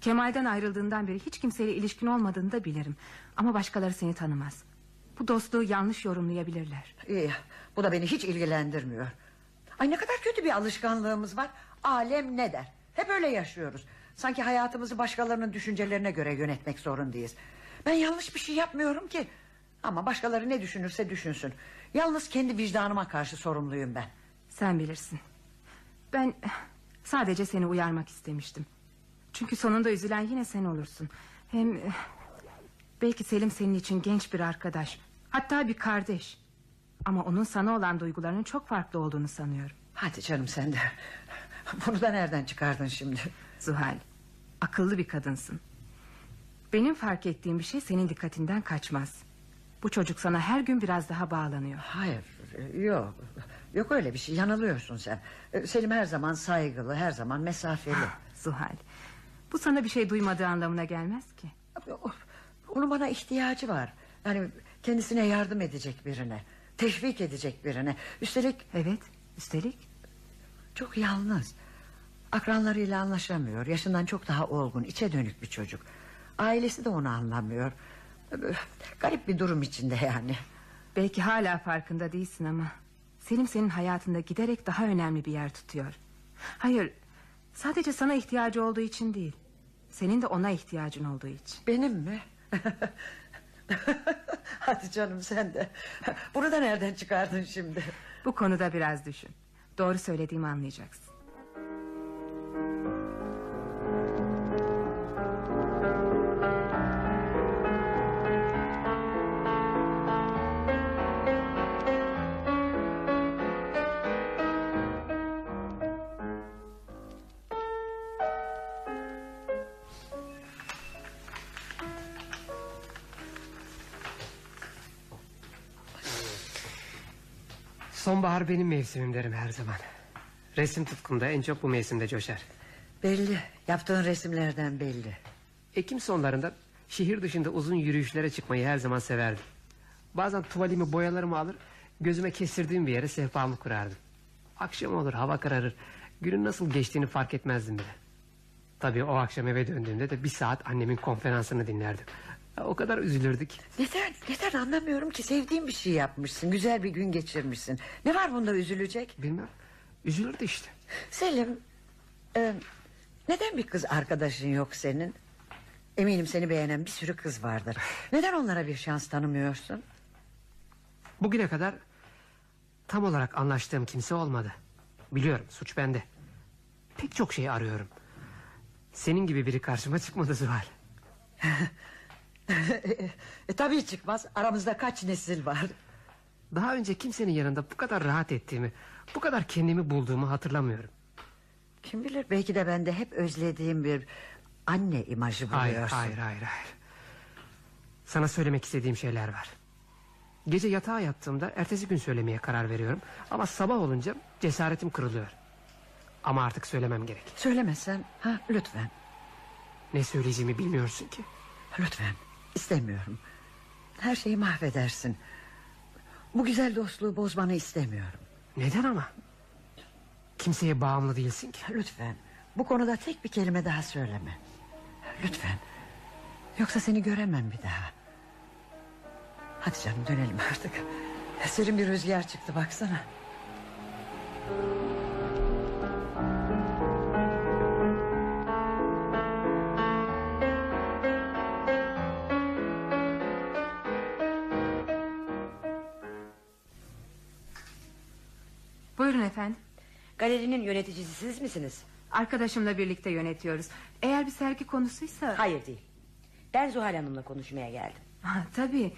Kemal'den ayrıldığından beri hiç kimseyle ilişkin olmadığını da bilirim. Ama başkaları seni tanımaz. Bu dostluğu yanlış yorumlayabilirler. İyi bu da beni hiç ilgilendirmiyor. Ay ne kadar kötü bir alışkanlığımız var. Alem ne der? Hep öyle yaşıyoruz. Sanki hayatımızı başkalarının düşüncelerine göre yönetmek zorundayız. Ben yanlış bir şey yapmıyorum ki. Ama başkaları ne düşünürse düşünsün. Yalnız kendi vicdanıma karşı sorumluyum ben. Sen bilirsin. Ben sadece seni uyarmak istemiştim. Çünkü sonunda üzülen yine sen olursun. Hem belki Selim senin için genç bir arkadaş. Hatta bir kardeş. Ama onun sana olan duygularının çok farklı olduğunu sanıyorum. Hadi canım sen de. (laughs) Bunu da nereden çıkardın şimdi? Zuhal, akıllı bir kadınsın. Benim fark ettiğim bir şey senin dikkatinden kaçmaz. Bu çocuk sana her gün biraz daha bağlanıyor. Hayır yok. Yok öyle bir şey yanılıyorsun sen. Selim her zaman saygılı her zaman mesafeli. Zuhal. Bu sana bir şey duymadığı anlamına gelmez ki. Onun bana ihtiyacı var. Yani kendisine yardım edecek birine. Teşvik edecek birine. Üstelik Evet üstelik çok yalnız. Akranlarıyla anlaşamıyor. Yaşından çok daha olgun, içe dönük bir çocuk. Ailesi de onu anlamıyor. Garip bir durum içinde yani. belki hala farkında değilsin ama... Selim senin hayatında giderek daha önemli bir yer tutuyor. Hayır sadece sana ihtiyacı olduğu için değil. Senin de ona ihtiyacın olduğu için. Benim mi? (laughs) Hadi canım sen de. Bunu da nereden çıkardın şimdi? Bu konuda biraz düşün. Doğru söylediğimi anlayacaksın. Sonbahar benim mevsimim derim her zaman. Resim tutkumda en çok bu mevsimde coşar. Belli. Yaptığın resimlerden belli. Ekim sonlarında şehir dışında uzun yürüyüşlere çıkmayı her zaman severdim. Bazen tuvalimi boyalarımı alır gözüme kestirdiğim bir yere sehpamı kurardım. Akşam olur hava kararır günün nasıl geçtiğini fark etmezdim bile. Tabii o akşam eve döndüğümde de bir saat annemin konferansını dinlerdim. O kadar üzülürdük. Neden? Neden anlamıyorum ki sevdiğin bir şey yapmışsın. Güzel bir gün geçirmişsin. Ne var bunda üzülecek? Bilmem üzülürdü işte. Selim e, Neden bir kız arkadaşın yok senin? Eminim seni beğenen bir sürü kız vardır. Neden onlara bir şans tanımıyorsun? Bugüne kadar tam olarak anlaştığım kimse olmadı. Biliyorum suç bende. Pek çok şey arıyorum. Senin gibi biri karşıma çıkmadı Zuhal. (laughs) (laughs) e, tabii çıkmaz. Aramızda kaç nesil var. Daha önce kimsenin yanında bu kadar rahat ettiğimi, bu kadar kendimi bulduğumu hatırlamıyorum. Kim bilir belki de ben de hep özlediğim bir anne imajı buluyorsun. hayır, hayır, hayır. Sana söylemek istediğim şeyler var. Gece yatağa yattığımda ertesi gün söylemeye karar veriyorum. Ama sabah olunca cesaretim kırılıyor. Ama artık söylemem gerek. Söylemesen ha lütfen. Ne söyleyeceğimi bilmiyorsun ki. Lütfen istemiyorum. Her şeyi mahvedersin. Bu güzel dostluğu bozmanı istemiyorum. Neden ama? Kimseye bağımlı değilsin ki. Lütfen bu konuda tek bir kelime daha söyleme. Lütfen. Yoksa seni göremem bir daha. Hadi canım dönelim artık. Serin bir rüzgar çıktı baksana. Buyurun efendim. Galerinin yöneticisi siz misiniz? Arkadaşımla birlikte yönetiyoruz. Eğer bir sergi konusuysa... Hayır değil. Ben Zuhal Hanım'la konuşmaya geldim. Ha, tabii.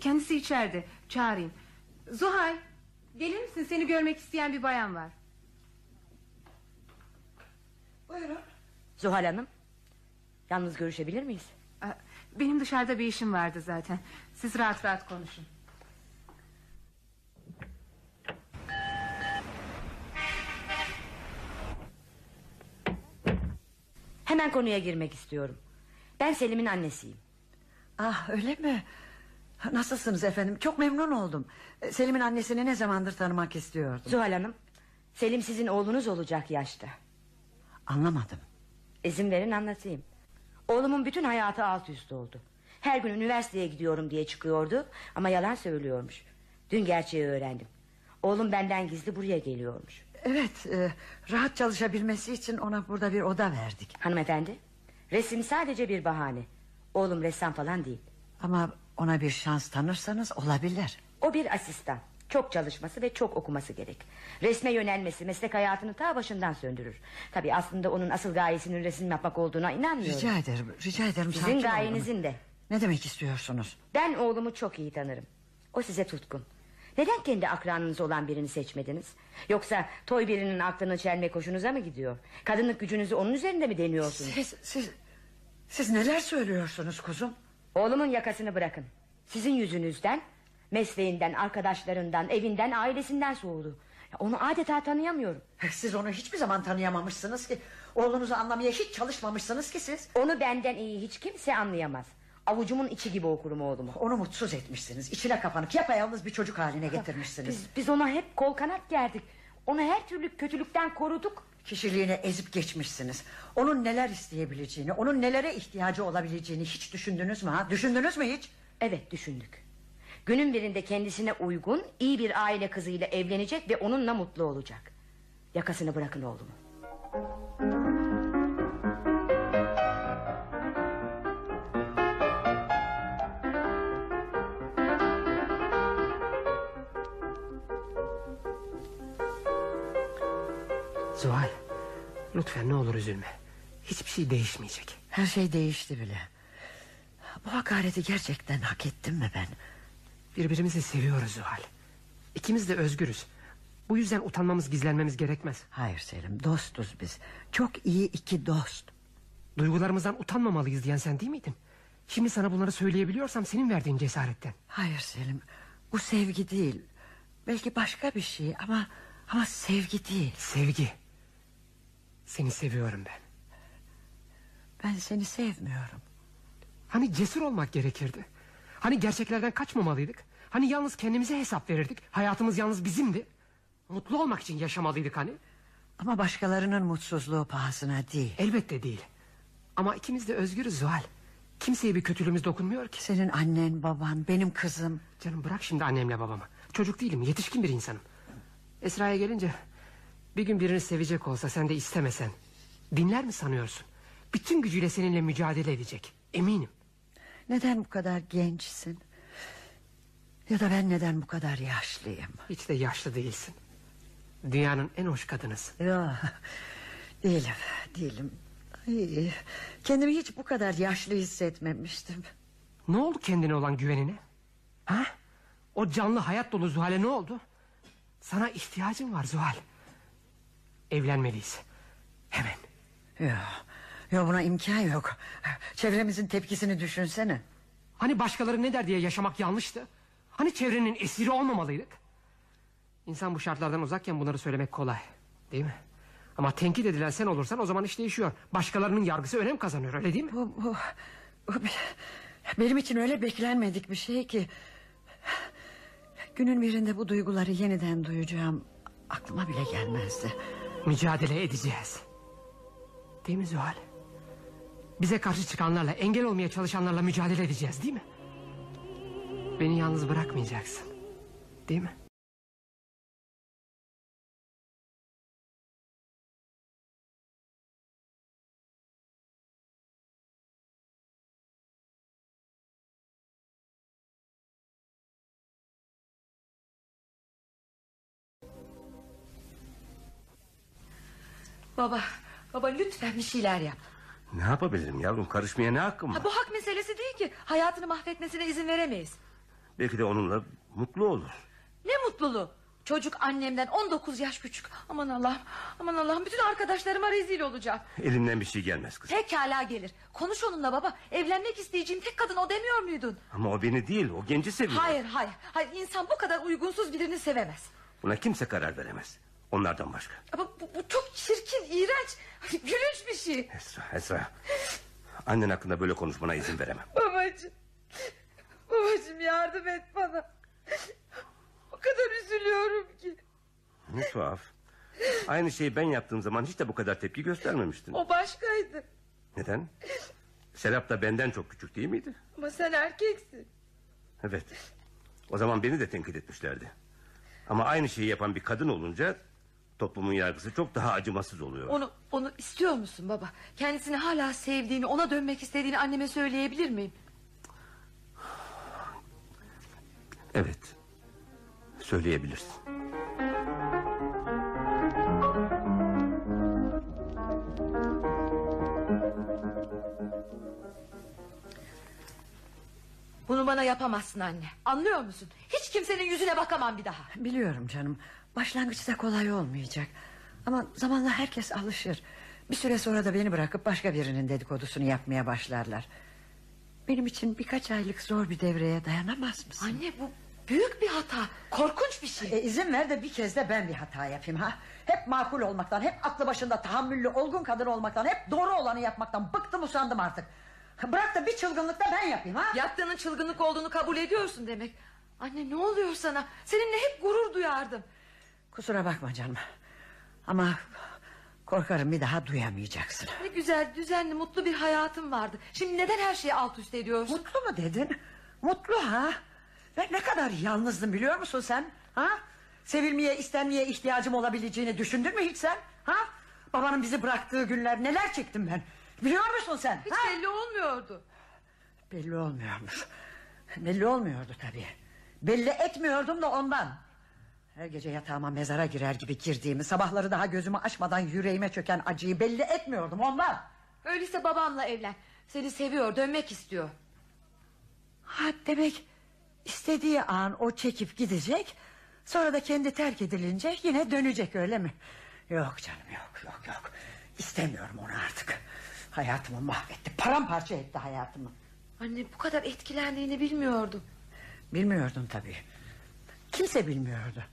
Kendisi içeride. Çağırayım. Zuhal. Gelir misin? Seni görmek isteyen bir bayan var. Buyurun. Zuhal Hanım. Yalnız görüşebilir miyiz? Aa, Benim dışarıda bir işim vardı zaten. Siz rahat rahat konuşun. Hemen konuya girmek istiyorum. Ben Selim'in annesiyim. Ah öyle mi? Nasılsınız efendim? Çok memnun oldum. Ee, Selim'in annesini ne zamandır tanımak istiyordum. Zuhal Hanım. Selim sizin oğlunuz olacak yaşta. Anlamadım. İzin verin anlatayım. Oğlumun bütün hayatı alt üst oldu. Her gün üniversiteye gidiyorum diye çıkıyordu ama yalan söylüyormuş. Dün gerçeği öğrendim. Oğlum benden gizli buraya geliyormuş. Evet, e, rahat çalışabilmesi için ona burada bir oda verdik. Hanımefendi, resim sadece bir bahane. Oğlum ressam falan değil. Ama ona bir şans tanırsanız olabilir. O bir asistan. Çok çalışması ve çok okuması gerek. Resme yönelmesi meslek hayatını ta başından söndürür. Tabii aslında onun asıl gayesinin resim yapmak olduğuna inanmıyorum. Rica ederim, rica ederim. Sizin gayenizin de. Ne demek istiyorsunuz? Ben oğlumu çok iyi tanırım. O size tutkun. Neden kendi akranınız olan birini seçmediniz? Yoksa toy birinin aklını çelmek hoşunuza mı gidiyor? Kadınlık gücünüzü onun üzerinde mi deniyorsunuz? Siz, siz, siz neler söylüyorsunuz kuzum? Oğlumun yakasını bırakın. Sizin yüzünüzden Mesleğinden, arkadaşlarından, evinden, ailesinden soğudu. Onu adeta tanıyamıyorum. Siz onu hiçbir zaman tanıyamamışsınız ki. Oğlunuzu anlamaya hiç çalışmamışsınız ki siz. Onu benden iyi hiç kimse anlayamaz. Avucumun içi gibi okurum oğlumu. Onu mutsuz etmişsiniz. İçine kapanık yapayalnız bir çocuk haline getirmişsiniz. Biz, biz ona hep kol kanat gerdik. Onu her türlü kötülükten koruduk. Kişiliğini ezip geçmişsiniz. Onun neler isteyebileceğini, onun nelere ihtiyacı olabileceğini hiç düşündünüz mü ha? Düşündünüz mü hiç? Evet düşündük. Günün birinde kendisine uygun iyi bir aile kızıyla evlenecek ve onunla mutlu olacak. Yakasını bırakın oğlumu. Zuhal lütfen ne olur üzülme. Hiçbir şey değişmeyecek. Her şey değişti bile. Bu hakareti gerçekten hak ettim mi ben? Birbirimizi seviyoruz Zuhal. İkimiz de özgürüz. Bu yüzden utanmamız gizlenmemiz gerekmez. Hayır Selim dostuz biz. Çok iyi iki dost. Duygularımızdan utanmamalıyız diyen sen değil miydin? Şimdi sana bunları söyleyebiliyorsam senin verdiğin cesaretten. Hayır Selim bu sevgi değil. Belki başka bir şey ama ama sevgi değil. Sevgi. Seni seviyorum ben. Ben seni sevmiyorum. Hani cesur olmak gerekirdi. Hani gerçeklerden kaçmamalıydık. Hani yalnız kendimize hesap verirdik. Hayatımız yalnız bizimdi. Mutlu olmak için yaşamalıydık hani. Ama başkalarının mutsuzluğu pahasına değil. Elbette değil. Ama ikimiz de özgürüz Zuhal. Kimseye bir kötülüğümüz dokunmuyor ki. Senin annen baban benim kızım. Canım bırak şimdi annemle babamı. Çocuk değilim yetişkin bir insanım. Esra'ya gelince... ...bir gün birini sevecek olsa sen de istemesen... ...dinler mi sanıyorsun? Bütün gücüyle seninle mücadele edecek. Eminim. Neden bu kadar gençsin? Ya da ben neden bu kadar yaşlıyım? Hiç de yaşlı değilsin. Dünyanın en hoş kadınısın. Ya değilim, değilim. Ay, kendimi hiç bu kadar yaşlı hissetmemiştim. Ne oldu kendine olan güvenine? Ha? O canlı hayat dolu Zuhal'e ne oldu? Sana ihtiyacım var Zuhal. Evlenmeliyiz. Hemen. Ya, ya buna imkan yok. Çevremizin tepkisini düşünsene. Hani başkaları ne der diye yaşamak yanlıştı? Hani çevrenin esiri olmamalıydık? İnsan bu şartlardan uzakken bunları söylemek kolay. Değil mi? Ama tenkit edilen sen olursan o zaman iş değişiyor. Başkalarının yargısı önem kazanıyor öyle değil mi? Bu, bu, bu be- benim için öyle beklenmedik bir şey ki. Günün birinde bu duyguları yeniden duyacağım. Aklıma bile gelmezdi. Mücadele edeceğiz. Değil mi Zuhal? Bize karşı çıkanlarla engel olmaya çalışanlarla mücadele edeceğiz değil mi? Beni yalnız bırakmayacaksın. Değil mi? Baba, baba lütfen bir şeyler yap. Ne yapabilirim yavrum karışmaya ne hakkım var? Ha, bu hak meselesi değil ki. Hayatını mahvetmesine izin veremeyiz. Belki de onunla mutlu olur. Ne mutluluğu. Çocuk annemden 19 yaş küçük. Aman Allah'ım, aman Allah'ım bütün arkadaşlarıma rezil olacağım. Elimden bir şey gelmez kızım. Pekala gelir. Konuş onunla baba. Evlenmek isteyeceğim tek kadın o demiyor muydun? Ama o beni değil o genci seviyor. Hayır, hayır. Hayır, insan bu kadar uygunsuz birini sevemez. Buna kimse karar veremez. Onlardan başka. Ama bu, bu çok çirkin, iğrenç, (laughs) gülünç bir şey. Esra, Esra. Annen hakkında böyle konuşmana izin veremem. Babacığım. Babacığım yardım et bana. O kadar üzülüyorum ki. Ne tuhaf. Aynı şeyi ben yaptığım zaman hiç de bu kadar tepki göstermemiştin. O başkaydı. Neden? Serap da benden çok küçük değil miydi? Ama sen erkeksin. Evet. O zaman beni de tenkit etmişlerdi. Ama aynı şeyi yapan bir kadın olunca... ...toplumun yargısı çok daha acımasız oluyor. Onu onu istiyor musun baba? Kendisini hala sevdiğini, ona dönmek istediğini anneme söyleyebilir miyim? Evet. Söyleyebilirsin. Bunu bana yapamazsın anne. Anlıyor musun? Hiç kimsenin yüzüne bakamam bir daha. Biliyorum canım. Başlangıçta kolay olmayacak. Ama zamanla herkes alışır. Bir süre sonra da beni bırakıp başka birinin dedikodusunu yapmaya başlarlar. Benim için birkaç aylık zor bir devreye dayanamaz mısın? Anne bu Büyük bir hata. Korkunç bir şey. E, izin ver de bir kez de ben bir hata yapayım ha. Hep makul olmaktan, hep aklı başında tahammüllü, olgun kadın olmaktan, hep doğru olanı yapmaktan bıktım usandım artık. Bırak da bir çılgınlık da ben yapayım ha. Yaptığının çılgınlık olduğunu kabul ediyorsun demek. Anne ne oluyor sana? Seninle hep gurur duyardım. Kusura bakma canım. Ama korkarım bir daha duyamayacaksın. Ne güzel, düzenli, mutlu bir hayatım vardı. Şimdi neden her şeyi alt üst ediyorsun? Mutlu mu dedin? Mutlu ha? Ben ne kadar yalnızdım biliyor musun sen? Ha? Sevilmeye, istenmeye ihtiyacım olabileceğini düşündün mü hiç sen? Ha? Babanın bizi bıraktığı günler neler çektim ben? Biliyor musun sen? Hiç ha? belli olmuyordu. Belli olmuyormuş. Belli olmuyordu tabii. Belli etmiyordum da ondan. Her gece yatağıma mezara girer gibi girdiğimi... ...sabahları daha gözümü açmadan yüreğime çöken acıyı belli etmiyordum ondan. Öyleyse babamla evlen. Seni seviyor, dönmek istiyor. Ha demek istediği an o çekip gidecek... ...sonra da kendi terk edilince yine dönecek öyle mi? Yok canım yok yok yok. İstemiyorum onu artık. Hayatımı mahvetti. Paramparça etti hayatımı. Anne bu kadar etkilendiğini bilmiyordum. Bilmiyordum tabii. Kimse bilmiyordu.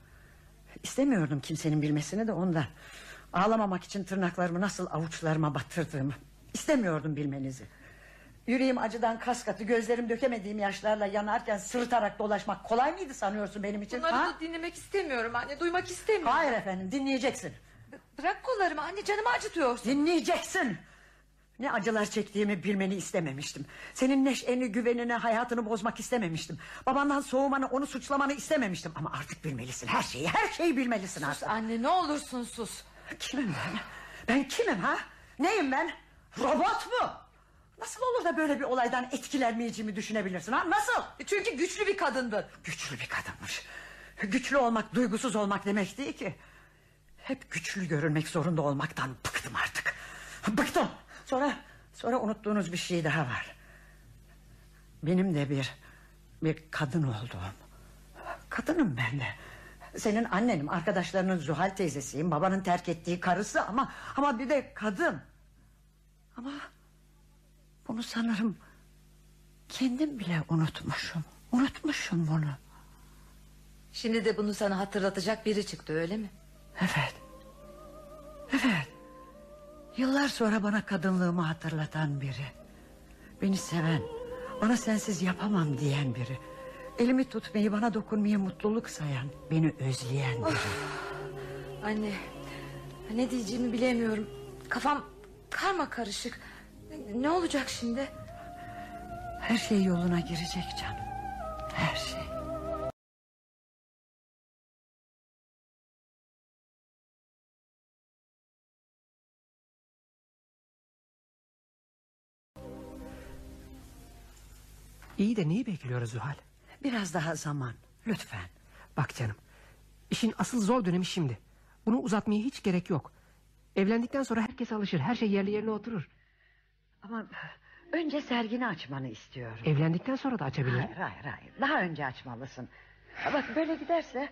İstemiyordum kimsenin bilmesini de ondan. Ağlamamak için tırnaklarımı nasıl avuçlarıma batırdığımı. İstemiyordum bilmenizi. Yüreğim acıdan kas katı gözlerim dökemediğim yaşlarla yanarken sırıtarak dolaşmak kolay mıydı sanıyorsun benim için? Bunları ha? da dinlemek istemiyorum anne, duymak istemiyorum. Hayır efendim dinleyeceksin. Bırak kollarımı anne, canımı acıtıyorsun. Dinleyeceksin. Ne acılar çektiğimi bilmeni istememiştim. Senin neşeni, güvenini, hayatını bozmak istememiştim. Babandan soğumanı, onu suçlamanı istememiştim. Ama artık bilmelisin her şeyi, her şeyi bilmelisin artık. Anne ne olursun sus. Kimim ben? Ben kimim ha? Neyim ben? Robot mu? Nasıl olur da böyle bir olaydan etkilenmeyeceğimi düşünebilirsin ha? Nasıl? Çünkü güçlü bir kadındı. Güçlü bir kadınmış. Güçlü olmak duygusuz olmak demek değil ki. Hep güçlü görünmek zorunda olmaktan bıktım artık. Bıktım. Sonra sonra unuttuğunuz bir şey daha var. Benim de bir bir kadın olduğum. Kadınım ben de. Senin annenim, arkadaşlarının Zuhal teyzesiyim, babanın terk ettiği karısı ama ama bir de kadın. Ama bunu sanırım kendim bile unutmuşum. Unutmuşum bunu. Şimdi de bunu sana hatırlatacak biri çıktı öyle mi? Evet. Evet. Yıllar sonra bana kadınlığımı hatırlatan biri. Beni seven, bana sensiz yapamam diyen biri. Elimi tutmayı, bana dokunmayı mutluluk sayan, beni özleyen biri. Anne ne diyeceğimi bilemiyorum. Kafam karma karışık. Ne olacak şimdi? Her şey yoluna girecek canım. Her şey. İyi de neyi bekliyoruz Zuhal? Biraz daha zaman, lütfen. Bak canım. işin asıl zor dönemi şimdi. Bunu uzatmaya hiç gerek yok. Evlendikten sonra herkes alışır. Her şey yerli yerine oturur. Ama önce sergini açmanı istiyorum. Evlendikten sonra da açabilir. Hayır, hayır, hayır. Daha önce açmalısın. Bak böyle giderse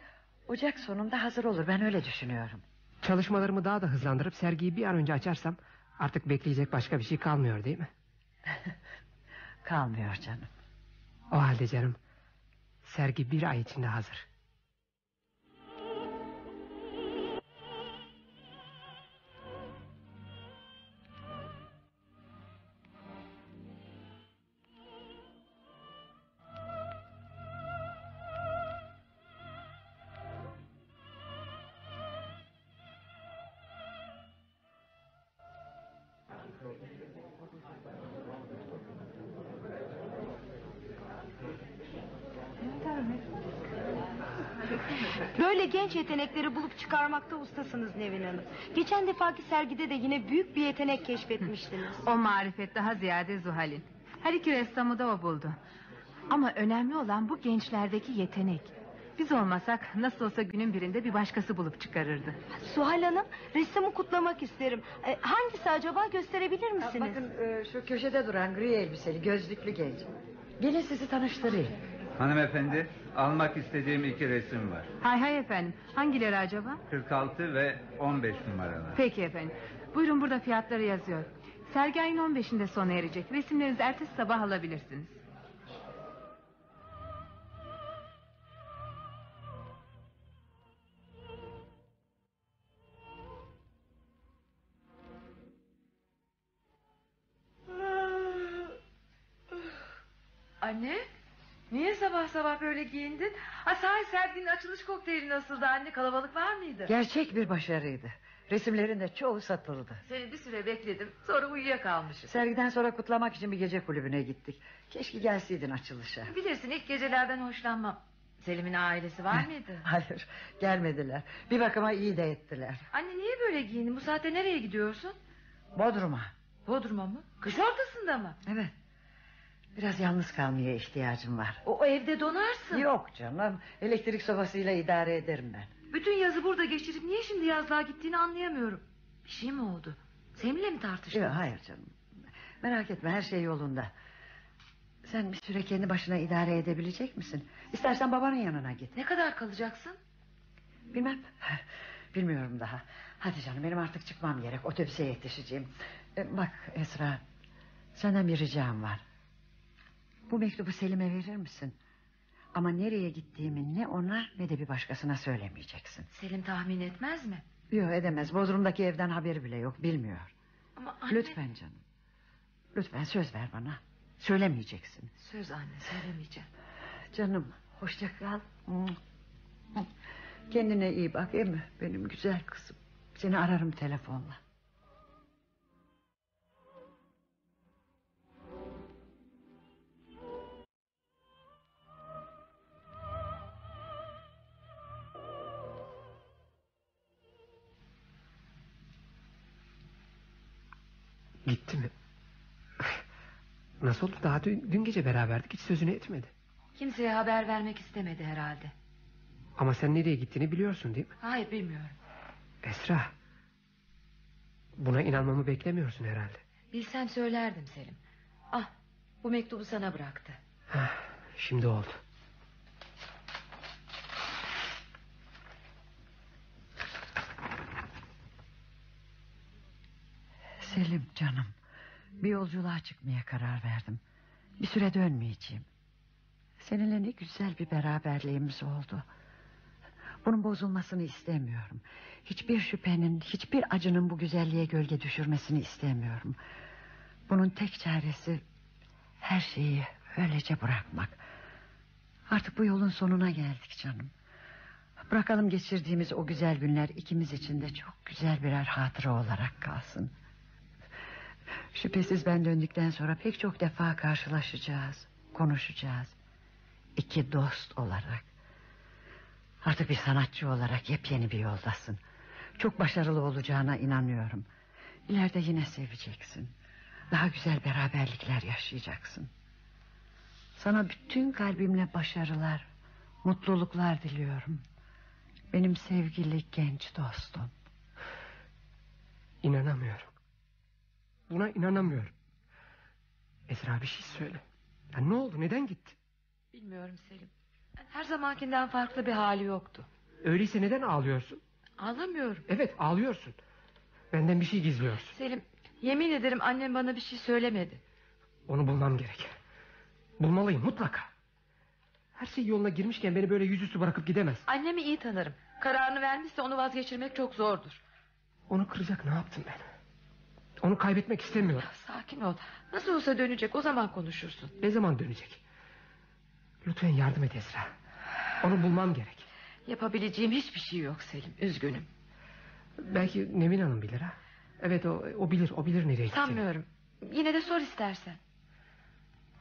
Ocak sonunda hazır olur. Ben öyle düşünüyorum. Çalışmalarımı daha da hızlandırıp sergiyi bir an önce açarsam... ...artık bekleyecek başka bir şey kalmıyor değil mi? (laughs) Kalmıyor canım. O halde canım... ...sergi bir ay içinde hazır. Böyle genç yetenekleri bulup çıkarmakta ustasınız Nevin Hanım. Geçen defaki sergide de yine büyük bir yetenek keşfetmiştiniz. O marifet daha ziyade Zuhal'in. Her iki ressamı da o buldu. Ama önemli olan bu gençlerdeki yetenek. Biz olmasak nasıl olsa günün birinde bir başkası bulup çıkarırdı. Suhal Hanım ressamı kutlamak isterim. E, hangisi acaba gösterebilir misiniz? Bakın e, şu köşede duran gri elbiseli gözlüklü genç. Gelin sizi tanıştırayım. Hanımefendi, almak istediğim iki resim var. Hay hay efendim. Hangileri acaba? 46 ve 15 numaralar. Peki efendim. Buyurun burada fiyatları yazıyor. Sergi ayın 15'inde sona erecek. Resimlerinizi ertesi sabah alabilirsiniz. Sabah böyle giyindin? Ha, sahi serginin açılış kokteyli nasıldı anne kalabalık var mıydı? Gerçek bir başarıydı. Resimlerin de çoğu satıldı. Seni bir süre bekledim sonra uyuyakalmışım. Sergiden sonra kutlamak için bir gece kulübüne gittik. Keşke gelseydin açılışa. Bilirsin ilk gecelerden hoşlanmam. Selim'in ailesi var mıydı? (laughs) Hayır gelmediler. Bir bakıma iyi de ettiler. Anne niye böyle giyindin? Bu saatte nereye gidiyorsun? Bodrum'a. Bodrum'a mı? Kış ortasında mı? Evet. Biraz yalnız kalmaya ihtiyacım var. O, o evde donarsın. Yok canım. Elektrik sobasıyla idare ederim ben. Bütün yazı burada geçirip niye şimdi yazlığa gittiğini anlayamıyorum. Bir şey mi oldu? Seninle mi tartıştın? Yok hayır canım. Merak etme her şey yolunda. Sen bir süre kendi başına idare edebilecek misin? İstersen babanın yanına git. Ne kadar kalacaksın? Bilmem. Bilmiyorum daha. Hadi canım benim artık çıkmam gerek. Otobüse yetişeceğim. E, bak Esra. Senden bir ricam var. Bu mektubu Selim'e verir misin? Ama nereye gittiğimi ne ona ne de bir başkasına söylemeyeceksin. Selim tahmin etmez mi? Yok edemez. Bodrum'daki evden haberi bile yok. Bilmiyor. Ama anne... Lütfen canım. Lütfen söz ver bana. Söylemeyeceksin. Söz anne söylemeyeceğim. Canım hoşça kal. Kendine iyi bak değil mi? Benim güzel kızım. Seni ararım telefonla. Gitti mi? Nasıl oldu? Daha dün, dün gece beraberdik. Hiç sözünü etmedi. Kimseye haber vermek istemedi herhalde. Ama sen nereye gittiğini biliyorsun değil mi? Hayır bilmiyorum. Esra. Buna inanmamı beklemiyorsun herhalde. Bilsem söylerdim Selim. Ah bu mektubu sana bıraktı. Hah, şimdi oldu. Selim canım. Bir yolculuğa çıkmaya karar verdim. Bir süre dönmeyeceğim. Seninle ne güzel bir beraberliğimiz oldu. Bunun bozulmasını istemiyorum. Hiçbir şüphenin, hiçbir acının bu güzelliğe gölge düşürmesini istemiyorum. Bunun tek çaresi her şeyi öylece bırakmak. Artık bu yolun sonuna geldik canım. Bırakalım geçirdiğimiz o güzel günler ikimiz için de çok güzel birer hatıra olarak kalsın. Şüphesiz ben döndükten sonra pek çok defa karşılaşacağız, konuşacağız. İki dost olarak. Artık bir sanatçı olarak yepyeni bir yoldasın. Çok başarılı olacağına inanıyorum. İleride yine seveceksin. Daha güzel beraberlikler yaşayacaksın. Sana bütün kalbimle başarılar, mutluluklar diliyorum. Benim sevgili genç dostum. İnanamıyorum. Buna inanamıyorum. Esra bir şey söyle. Ya ne oldu neden gitti? Bilmiyorum Selim. Her zamankinden farklı bir hali yoktu. Öyleyse neden ağlıyorsun? Ağlamıyorum. Evet ağlıyorsun. Benden bir şey gizliyorsun. Selim yemin ederim annem bana bir şey söylemedi. Onu bulmam gerek. Bulmalıyım mutlaka. Her şey yoluna girmişken beni böyle yüzüstü bırakıp gidemez. Annemi iyi tanırım. Kararını vermişse onu vazgeçirmek çok zordur. Onu kıracak ne yaptım ben? Onu kaybetmek istemiyorum. Sakin ol. Nasıl olsa dönecek o zaman konuşursun. Ne zaman dönecek? Lütfen yardım et Esra. Onu bulmam gerek. Yapabileceğim hiçbir şey yok Selim. Üzgünüm. Belki Nevin Hanım bilir ha. Evet o, o bilir o bilir nereye gittiğini. Sanmıyorum. Yine de sor istersen.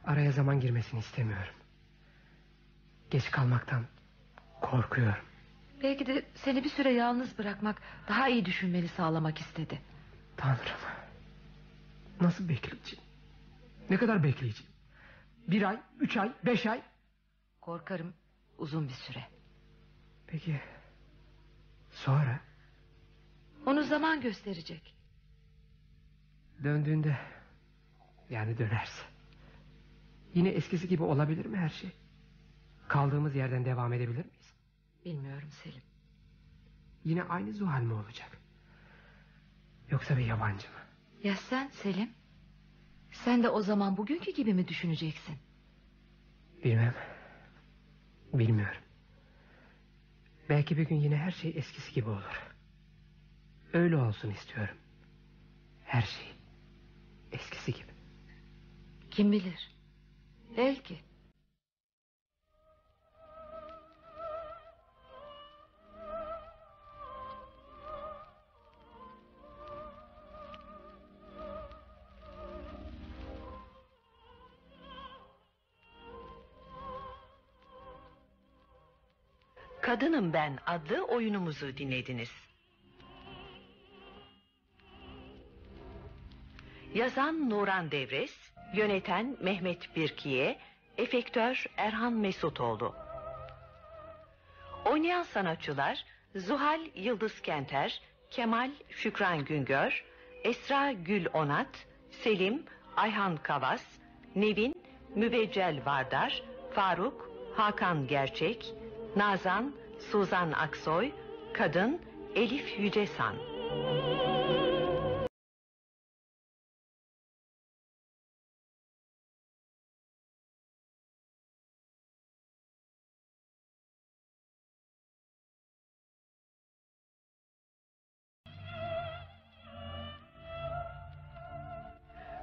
Araya zaman girmesini istemiyorum. Geç kalmaktan korkuyorum. Belki de seni bir süre yalnız bırakmak daha iyi düşünmeni sağlamak istedi. Tanrım. Nasıl bekleyeceğim? Ne kadar bekleyeceğim? Bir ay, üç ay, beş ay. Korkarım uzun bir süre. Peki sonra Onu zaman gösterecek. döndüğünde yani dönerse yine eskisi gibi olabilir mi her şey? Kaldığımız yerden devam edebilir miyiz? Bilmiyorum Selim. Yine aynı Zuhal mi olacak? Yoksa bir yabancı mı? Ya sen Selim? Sen de o zaman bugünkü gibi mi düşüneceksin? Bilmem. Bilmiyorum. Belki bir gün yine her şey eskisi gibi olur. Öyle olsun istiyorum. Her şey eskisi gibi. Kim bilir? Belki. Kadınım Ben adlı oyunumuzu dinlediniz. Yazan Nuran Devres, yöneten Mehmet Birkiye, efektör Erhan Mesutoğlu. Oynayan sanatçılar Zuhal Yıldız Kenter, Kemal Şükran Güngör, Esra Gül Onat, Selim Ayhan Kavas, Nevin Mübeccel Vardar, Faruk Hakan Gerçek, Nazan Suzan Aksoy, Kadın Elif Yücesan.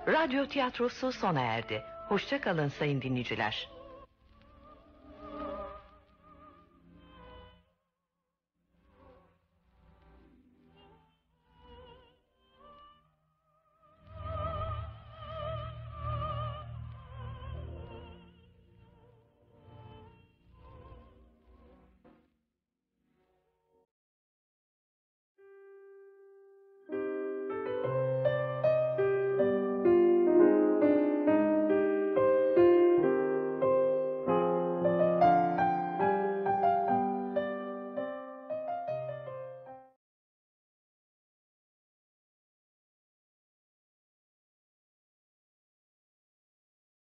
Radyo tiyatrosu sona erdi. Hoşça kalın sayın dinleyiciler.